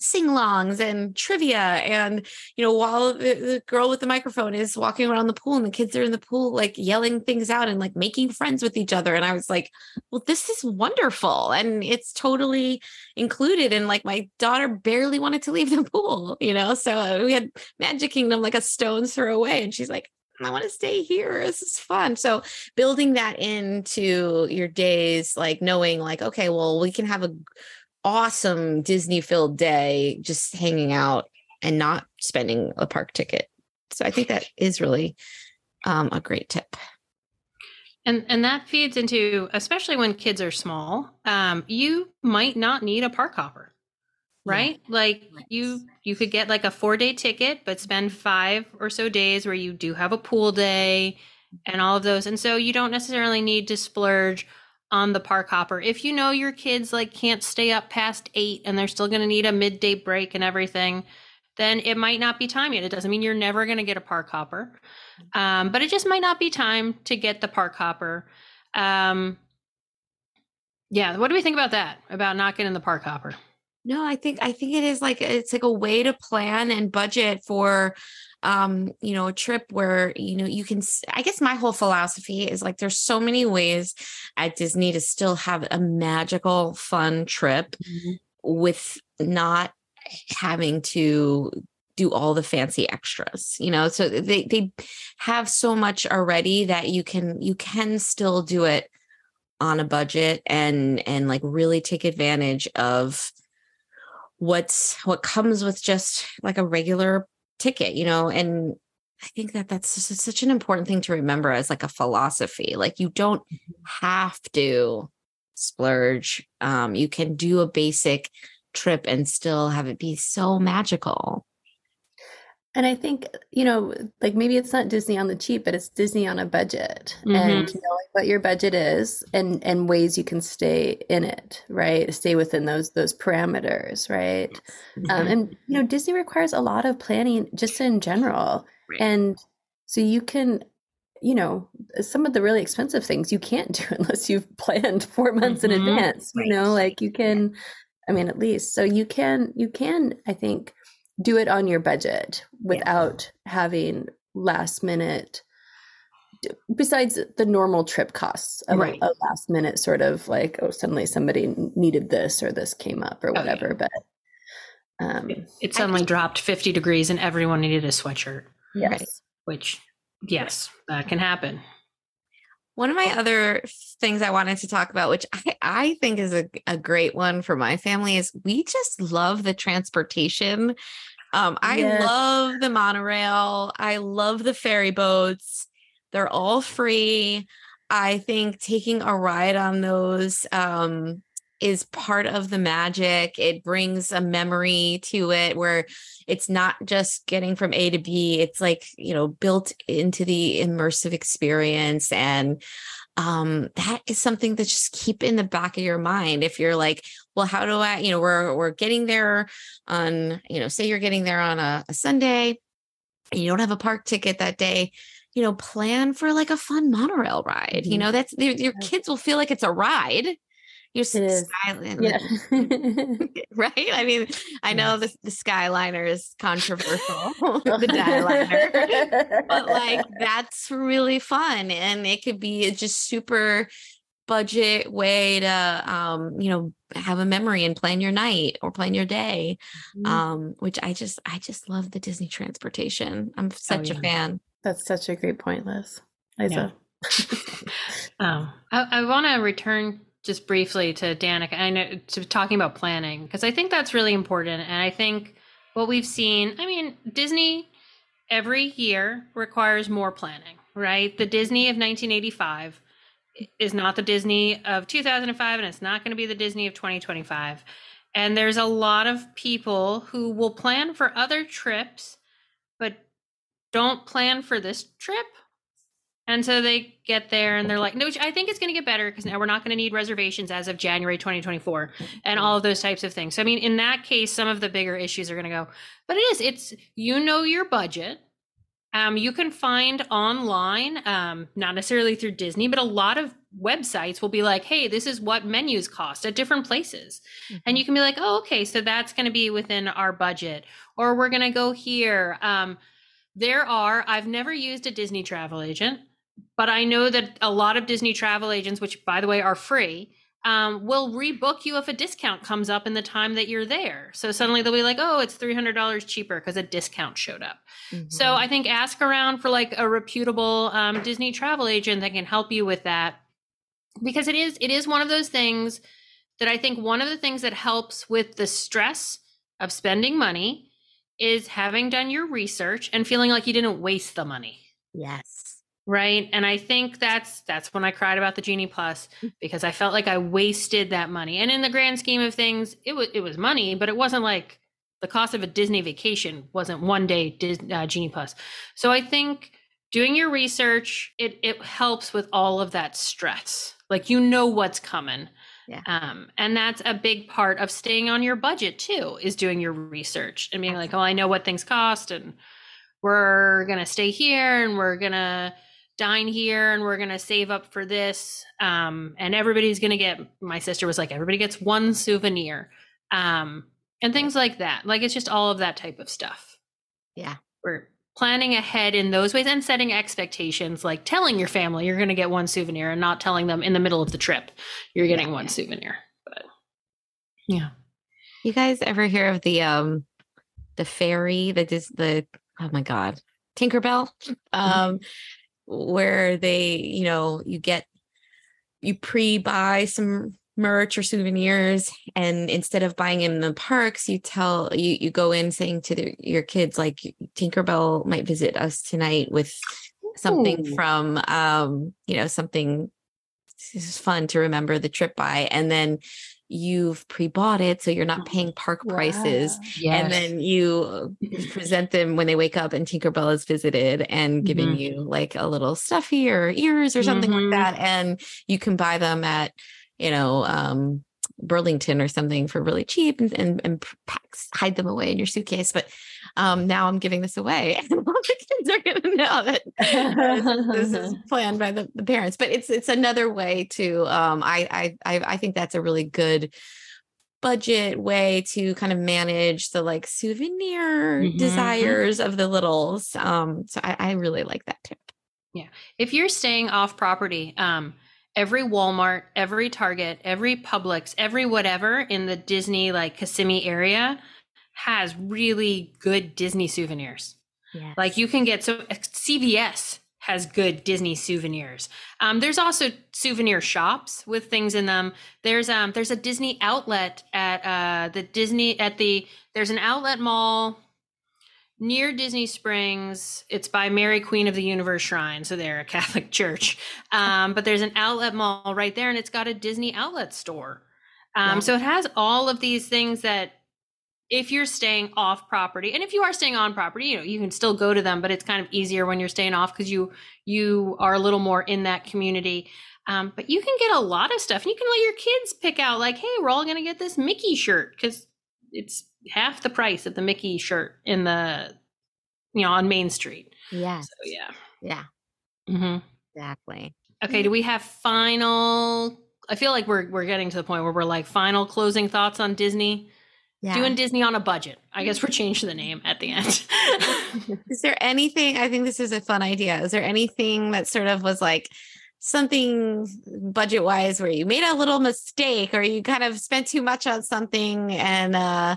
S3: sing-longs and trivia and you know while the, the girl with the microphone is walking around the pool and the kids are in the pool like yelling things out and like making friends with each other and i was like well this is wonderful and it's totally included and like my daughter barely wanted to leave the pool you know so uh, we had magic kingdom like a stone's throw away and she's like I want to stay here. This is fun. So building that into your days, like knowing like, okay, well, we can have a awesome Disney filled day just hanging out and not spending a park ticket. So I think that is really um, a great tip.
S1: And and that feeds into especially when kids are small, um, you might not need a park hopper.
S3: Yeah.
S1: Right? Like
S3: Right.
S1: you you could get like a 4-day ticket but spend 5 or so days where you do have a pool day and all of those. And so you don't necessarily need to splurge on the park hopper. If you know your kids like can't stay up past 8 and they're still going to need a midday break and everything, then it might not be time yet. It doesn't mean you're never going to get a park hopper, um, but it just might not be time to get the park hopper. Um, yeah, what do we think about that? About not getting the park hopper?
S3: No, I think I think it is like it's like a way to plan and budget for um you know a trip where you know you can I guess my whole philosophy is like there's so many ways at Disney to still have a magical fun trip mm-hmm. with not having to do all the fancy extras you know so they they have so much already that you can you can still do it on a budget and and like really take advantage of what's what comes with just like a regular ticket you know? And i think that that's just such an important thing to remember as like a philosophy. Like you don't mm-hmm. have to splurge. Um you can do a basic trip and still have it be so magical
S2: and I think, you know, like maybe it's not Disney on the cheap, but it's Disney on a budget mm-hmm. and knowing what your budget is and and ways you can stay in it, right? Stay within those those parameters, right? Um, mm-hmm. Um, and you know, Disney requires a lot of planning just in general. Right. And so you can you know, some of the really expensive things you can't do unless you've planned 4 months mm-hmm. in advance, you know, like you can I mean at least so you can you can I think do it on your budget without yeah. having last minute besides the normal trip costs of right. a, a, last minute sort of like oh suddenly somebody needed this or this came up or whatever oh, yeah. but
S1: um it, it suddenly I, dropped 50 degrees and everyone needed a sweatshirt
S2: yes right?
S1: which yes that can happen
S3: one of my other things I wanted to talk about, which I, I think is a, a great one for my family, is we just love the transportation. Um, I yes. love the monorail. I love the ferry boats. They're all free. I think taking a ride on those um, is part of the magic. It brings a memory to it where it's not just getting from A to B, it's like, you know, built into the immersive experience. And um, that is something that just keep in the back of your mind. If you're like, well, how do I, you know, we're we're getting there on, you know, say you're getting there on a, a Sunday and you don't have a park ticket that day you know plan for like a fun monorail ride mm-hmm. you know that's your kids will feel like it's a ride you're skyline, yeah. right? I mean, I know the, the Skyliner is controversial, the but like that's really fun, and it could be just super budget way to, um, you know, have a memory and plan your night or plan your day. Mm-hmm. Um, which I just, I just love the Disney transportation. I'm oh, such oh, yeah. a fan.
S2: That's such a great point, Liz. Liza.
S1: Yeah. um, I, I want to return just briefly to Danica, I know to talking about planning because I think that's really important, and I think what we've seen. I mean, Disney every year requires more planning, right? The Disney of 1985 is not the Disney of 2005, and it's not going to be the Disney of 2025. And there's a lot of people who will plan for other trips, but don't plan for this trip and so they get there and they're like, no, I think it's going to get better because now we're not going to need reservations as of January 2024 and hmm. all of those types of things. So, I mean, in that case, some of the bigger issues are going to go, but it is, it's, you know, your budget. Um, you can find online, um, not necessarily through Disney, but a lot of websites will be like, hey, this is what menus cost at different places. Mm-hmm. And you can be like, oh, okay, so that's going to be within our budget, or we're going to go here. Um, there are, I've never used a Disney travel agent but I know that a lot of Disney travel agents, which by the way are free, um, will rebook you if a discount comes up in the time that you're there. So suddenly they'll be like, oh, it's $300 cheaper because a discount showed up. Mm-hmm. So I think ask around for like a reputable um, Disney travel agent that can help you with that because it is it is one of those things that I think one of the things that helps with the stress of spending money is having done your research and feeling like you didn't waste the money.
S3: Yes
S1: right? And i think that's that's when i cried about the genie plus mm. because i felt like i wasted that money. And in the grand scheme of things it was it was money but it wasn't like the cost of a disney vacation wasn't one day Disney, uh, genie plus. So i think doing your research it it helps with all of that stress. Like you know what's coming.
S3: Yeah.
S1: Um, and that's a big part of staying on your budget too, is doing your research and being like, oh, I know what things cost and we're gonna stay here and we're gonna dine here and we're gonna save up for this. Um, and everybody's gonna get my sister was like, everybody gets one souvenir. Um, and things like that. Like it's just all of that type of stuff.
S3: Yeah.
S1: We're planning ahead in those ways and setting expectations, like telling your family you're going to get one souvenir and not telling them in the middle of the trip you're getting
S3: Yeah.
S1: one souvenir. But yeah.
S3: You guys ever hear of the um the fairy that is the oh my god Tinkerbell um where they you know you get you pre-buy some merch or souvenirs and instead of buying in the parks you tell you you go in saying to the, your kids like Tinkerbell might visit us tonight with something
S2: Ooh.
S3: from um you know something this is fun to remember the trip by and then you've pre-bought it so you're not paying park prices
S2: Wow.
S3: and then you present them when they wake up and Tinkerbell is visited and giving
S1: Mhm.
S3: you like a little stuffy or ears or something
S1: Mhm.
S3: like that and you can buy them at you know um Burlington or something for really cheap and and, and packs, hide them away in your suitcase but um now I'm giving this away and all the kids are going to know that this is planned by the, the parents but it's it's another way to um I, I i think that's a really good budget way to kind of manage the like souvenir
S1: Mhm.
S3: desires of the littles um so I, I really like that tip Yeah.
S1: If you're staying off property, um, every Walmart, every Target, every Publix, every whatever in the Disney like Kissimmee area has really good Disney souvenirs.
S3: yeah
S1: Like you can get so CVS has good Disney souvenirs. Um, there's also souvenir shops with things in them. There's um there's a Disney outlet at uh the Disney at the there's an outlet mall near Disney Springs. It's by Mary Queen of the Universe Shrine, so they're a Catholic church. Um, but there's an outlet mall right there, and it's got a Disney outlet store. Um,
S3: Yeah.
S1: So it has all of these things that if you're staying off property and if you are staying on property you know you can still go to them but it's kind of easier when you're staying off because you you are a little more in that community um, but you can get a lot of stuff and you can let your kids pick out like hey we're all going to get this mickey shirt because it's half the price of the mickey shirt in the you know on main street.
S3: Yeah.
S1: so yeah.
S3: Yeah.
S1: Mm-hmm.
S3: exactly.
S1: Okay do we have final i feel like we're we're getting to the point where we're like final closing thoughts on disney?
S3: Yeah.
S1: Doing disney on a budget. I guess we're changing the name at the end.
S3: Is there anything i think this is a fun idea. Is there anything that sort of was like something budget wise where you made a little mistake or you kind of spent too much on something and uh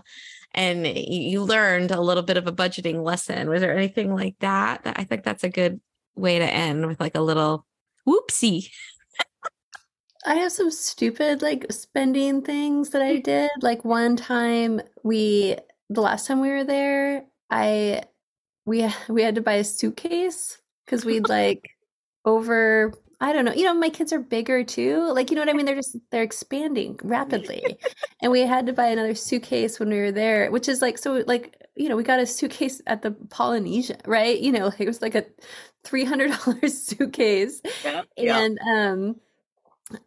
S3: and you learned a little bit of a budgeting lesson. Was there anything like that i think that's a good way to end with like a little whoopsie?
S2: I have some stupid like spending things that I did. Like one time we the last time we were there, I we we had to buy a suitcase because we'd like over I don't know, you know, my kids are bigger too. Like, you know what I mean? They're just they're expanding rapidly. and we had to buy another suitcase when we were there, which is like so like, you know, we got a suitcase at the Polynesia, right? You know, it was like a $300 suitcase and um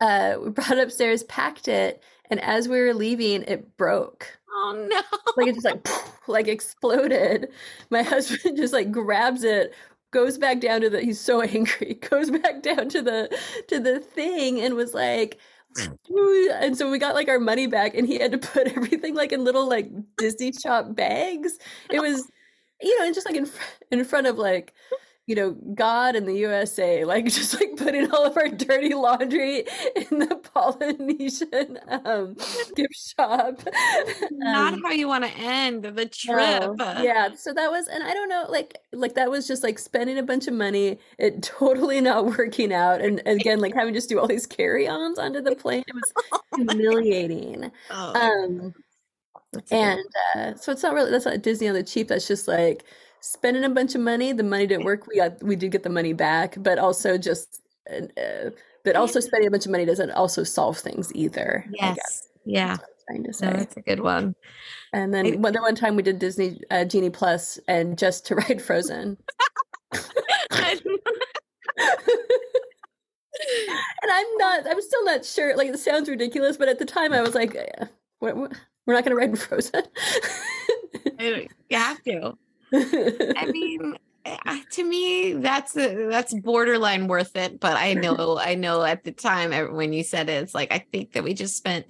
S2: uh we brought it upstairs packed it and as we were leaving it broke
S3: oh no
S2: like it just like like exploded my husband just like grabs it goes back down to the he's so angry goes back down to the to the thing and was like and so we got like our money back and he had to put everything like in little like disney shop bags. It was you know and just like in, fr- in front of like you know god and the usa like just like putting all of our dirty laundry in the polynesian um gift shop.
S3: Not
S2: Um,
S3: how you want to end the trip.
S2: No. yeah so that was and i don't know like like that was just like spending a bunch of money it totally not working out and again like having to just do all these carry-ons onto the plane it was humiliating.
S3: Oh,
S2: um and uh, so it's not really that's not disney on the cheap that's just like spending a bunch of money the money didn't work we got we did get the money back but also just uh, but also spending a bunch of money doesn't also solve things either I
S3: yes yeah
S2: trying to
S3: no, that's a good one
S2: and then one, the one time we did Disney uh, Genie Plus, and just to ride Frozen, and I'm not. I'm still not sure. Like it sounds ridiculous, but at the time I was like, eh, what, "We're not going to ride in Frozen."
S3: you have to. I mean, eh, to me, that's a, that's borderline worth it. But I know, I know, at the time eh, when you said it, it's like I think that we just spent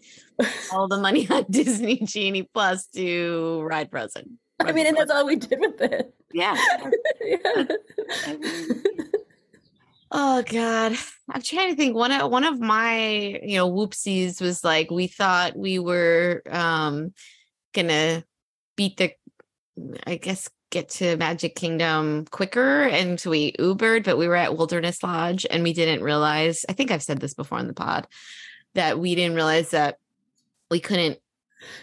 S3: all the money on Disney Genie Plus to ride Frozen.
S2: I mean, and that's all we did with it.
S3: Yeah.
S2: yeah.
S3: I mean, Oh God, I'm trying to think. One of one of my you know whoopsies was like we thought we were um gonna beat the, I guess get to Magic Kingdom quicker, and so we Ubered, but we were at Wilderness Lodge and we didn't realize. I think I've said this before on the pod that we didn't realize that we couldn't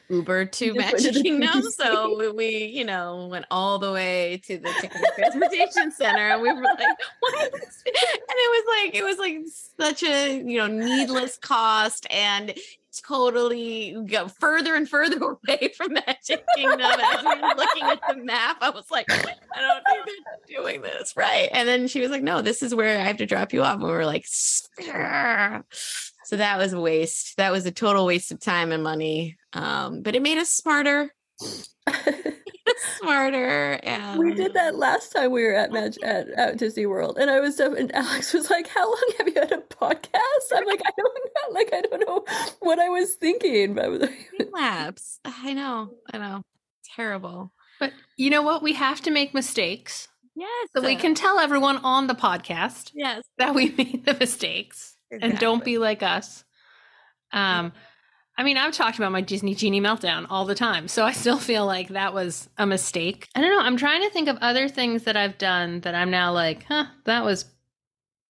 S3: Uber to Magic Kingdom. So we- you know, went all the way to the and Transportation Center and we were like, what is this? And it was like, it was like such a, you know, needless cost and totally go further and further away from Magic Kingdom as we were looking at the map. I was like, I don't think they're doing this right. And then she was like, no, this is where I have to drop you off. And we were like. So that was a waste. That was a total waste of time and money. Um, but it made us smarter, smarter. And
S2: we did that last time we were at Mag- at, at Disney World, and I was up, and Alex was like, "How long have you had a podcast?" I'm like, "I don't know. Like, I don't know what I was thinking." But I was like,
S3: Labs. I know. I know. Terrible.
S1: But you know what? We have to make mistakes.
S3: Yes.
S1: So we can tell everyone on the podcast
S3: Yes.
S1: that we made the mistakes and don't be like us. Um, I mean, I've talked about my Disney Genie meltdown all the time, so I still feel like that was a mistake. I don't know. I'm trying to think of other things that I've done that I'm now like, huh, that was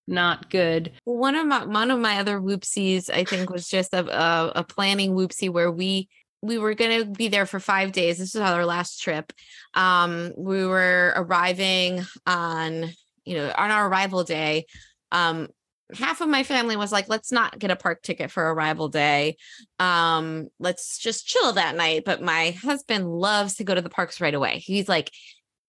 S1: not good.
S3: Well, one of my one of my other whoopsies, I think, was just a a, a planning whoopsie where we we were going to be there for five days. This was our last trip. Um, we were arriving on you know on our arrival day. Um, half of my family was like, let's not get a park ticket for arrival day. Um, let's just chill that night. But my husband loves to go to the parks right away. He's like,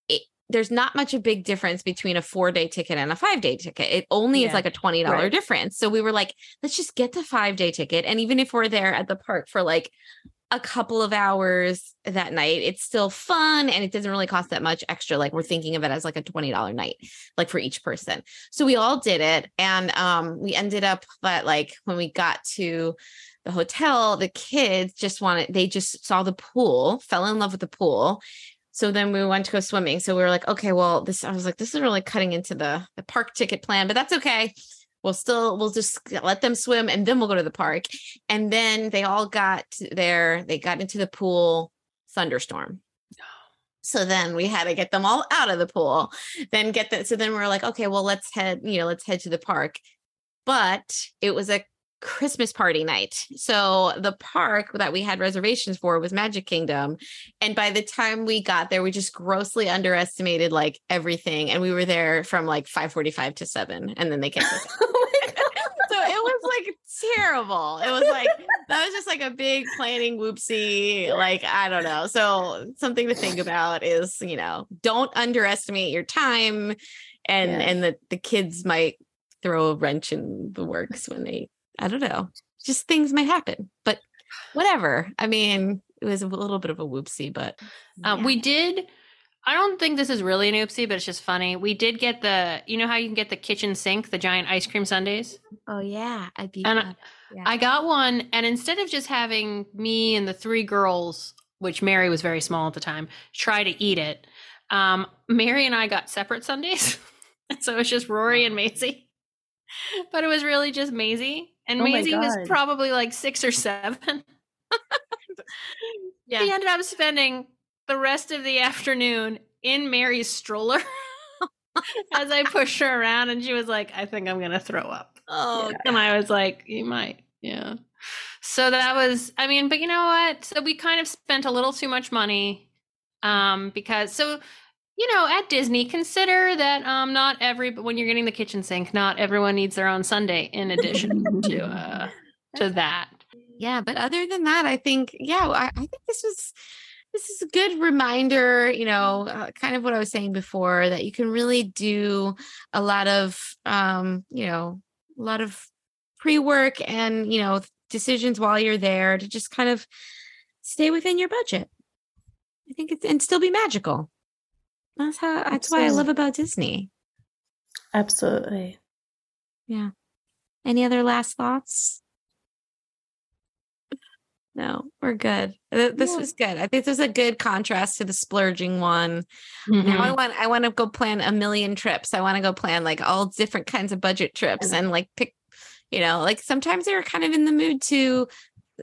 S3: it, there's not much a big difference between a four day ticket and a five day ticket. It only is like a $20
S2: Right.
S3: difference. So we were like, let's just get the five day ticket. And even if we're there at the park for like a couple of hours that night, it's still fun and it doesn't really cost that much extra. Like we're thinking of it as like a $20 night, like for each person. So we all did it. And um, we ended up, but like when we got to the hotel, the kids just wanted, they just saw the pool, fell in love with the pool. So then we went to go swimming. So we were like, okay, well, this, I was like, this is really cutting into the, the park ticket plan, but that's okay. We'll still, we'll just let them swim and then we'll go to the park. And then they all got there, they got into the pool, thunderstorm. So then we had to get them all out of the pool, then get that. So then we are like, okay, well, let's head, you know, let's head to the park. But it was a Christmas party night. So the park that we had reservations for was Magic Kingdom. And by the time we got there, we just grossly underestimated like everything. And we were there from like 545 to 7. And then they kept us
S2: "Oh
S3: so it was like terrible. It was like that was just like a big planning whoopsie. Like I don't know. So something to think about is you know don't underestimate your time, and and the the kids might throw a wrench in the works when they I don't know. Just things might happen, but whatever. I mean, it was a little bit of a whoopsie, but
S1: Uh,
S3: yeah.
S1: We did. I don't think this is really an oopsie, but it's just funny. We did get the, you know how you can get the kitchen sink, the giant ice cream sundaes?
S3: oh yeah, I'd be.
S1: And I-
S3: Yeah.
S1: I got one, and instead of just having me and the three girls, which Mary was very small at the time, try to eat it, um, Mary and I got separate sundaes. and so it was just Rory and Maisie. But it was really just Maisie. And
S2: Oh
S1: Maisie was probably like six or seven.
S3: yeah.
S1: We ended up spending the rest of the afternoon in Mary's stroller as I pushed her around, and she was like, I think I'm going to throw up.
S3: Oh
S2: Yeah.
S1: And I was like, you might. Yeah. So that was, I mean, but you know what? So we kind of spent a little too much money um, because, so, you know, at Disney, consider that um, not every, when you're getting the kitchen sink, not everyone needs their own sundae in addition to, uh, to that.
S3: yeah but other than that i think yeah I, I think this was this is a good reminder you know uh, kind of what i was saying before that you can really do a lot of um you know a lot of pre-work and you know decisions while you're there to just kind of stay within your budget. I think it's and still be magical. That's how that's why I love about Disney.
S2: Absolutely.
S3: Yeah. Any other last thoughts? No, we're good. This
S2: Yeah.
S3: was good. I think this is a good contrast to the splurging one. Now
S1: Mhm.
S3: I want I want to go plan a million trips. I want to go plan like all different kinds of budget trips and like pick, you know, like sometimes they're kind of in the mood to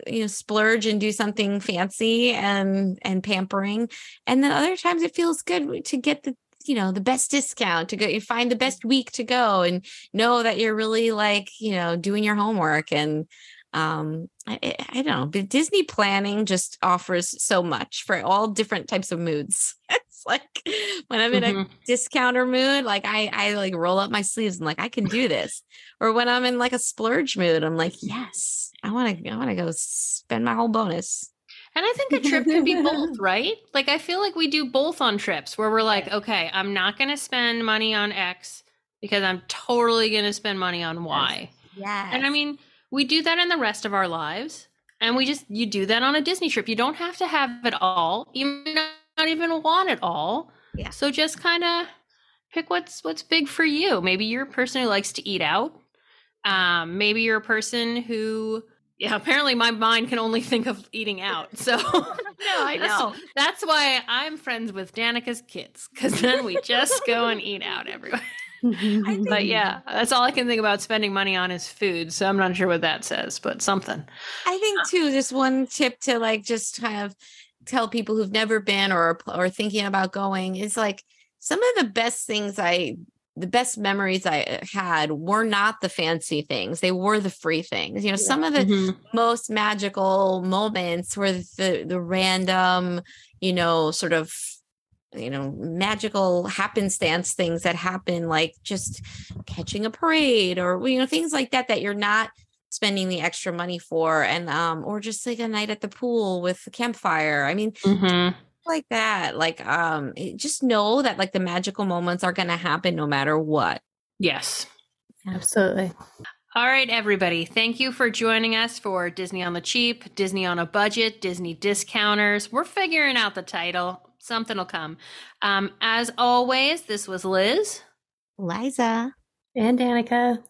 S3: you know splurge and do something fancy and and pampering. And then other times it feels good to get the you know the best discount to go you find the best week to go and know that you're really like you know doing your homework. And um I, I don't know but disney planning just offers so much for all different types of moods. It's like when i'm in a
S1: Mhm.
S3: discounter mood like i i like roll up my sleeves and like i can do this. Or when i'm in like a splurge mood i'm like yes i want to i want to go spend my whole bonus
S1: And I think a trip could be both, right? Like I feel like we do both on trips where we're like, okay, I'm not going to spend money on X because I'm totally going to spend money on Y.
S3: yeah
S1: And I mean, we do that in the rest of our lives. And we just you do that on a Disney trip. You don't have to have it all. You may not even want it all.
S3: Yeah.
S1: So just kind of pick what's what's big for you. Maybe you're a person who likes to eat out. Um, maybe you're a person who yeah, apparently my mind can only think of eating out. So
S3: no i
S1: that's-
S3: know
S1: That's why I'm friends with Danica's kids because then we just go and eat out everywhere. But yeah, that's all I can think about spending money on is food. So I'm not sure what that says, but something.
S3: I think too, just one tip to like just kind of tell people who've never been or or thinking about going is like some of the best things I the best memories I uh, had were not the fancy things. They were the free things. You know, some of the
S1: Mhm.
S3: most magical moments were the the random, you know, sort of you know magical happenstance things that happen like just catching a parade or you know things like that that you're not spending the extra money for and um or just like a night at the pool with the campfire i mean
S1: Mhm.
S3: Like that like um just know that like the magical moments are going to happen no matter what
S1: Yes.
S2: Absolutely.
S1: All right, everybody. Thank you for joining us for Disney on the Cheap, Disney on a Budget, Disney Discounters. We're figuring out the title. Something will come. Um, as always, this was Liz.
S3: liza
S2: And Danica.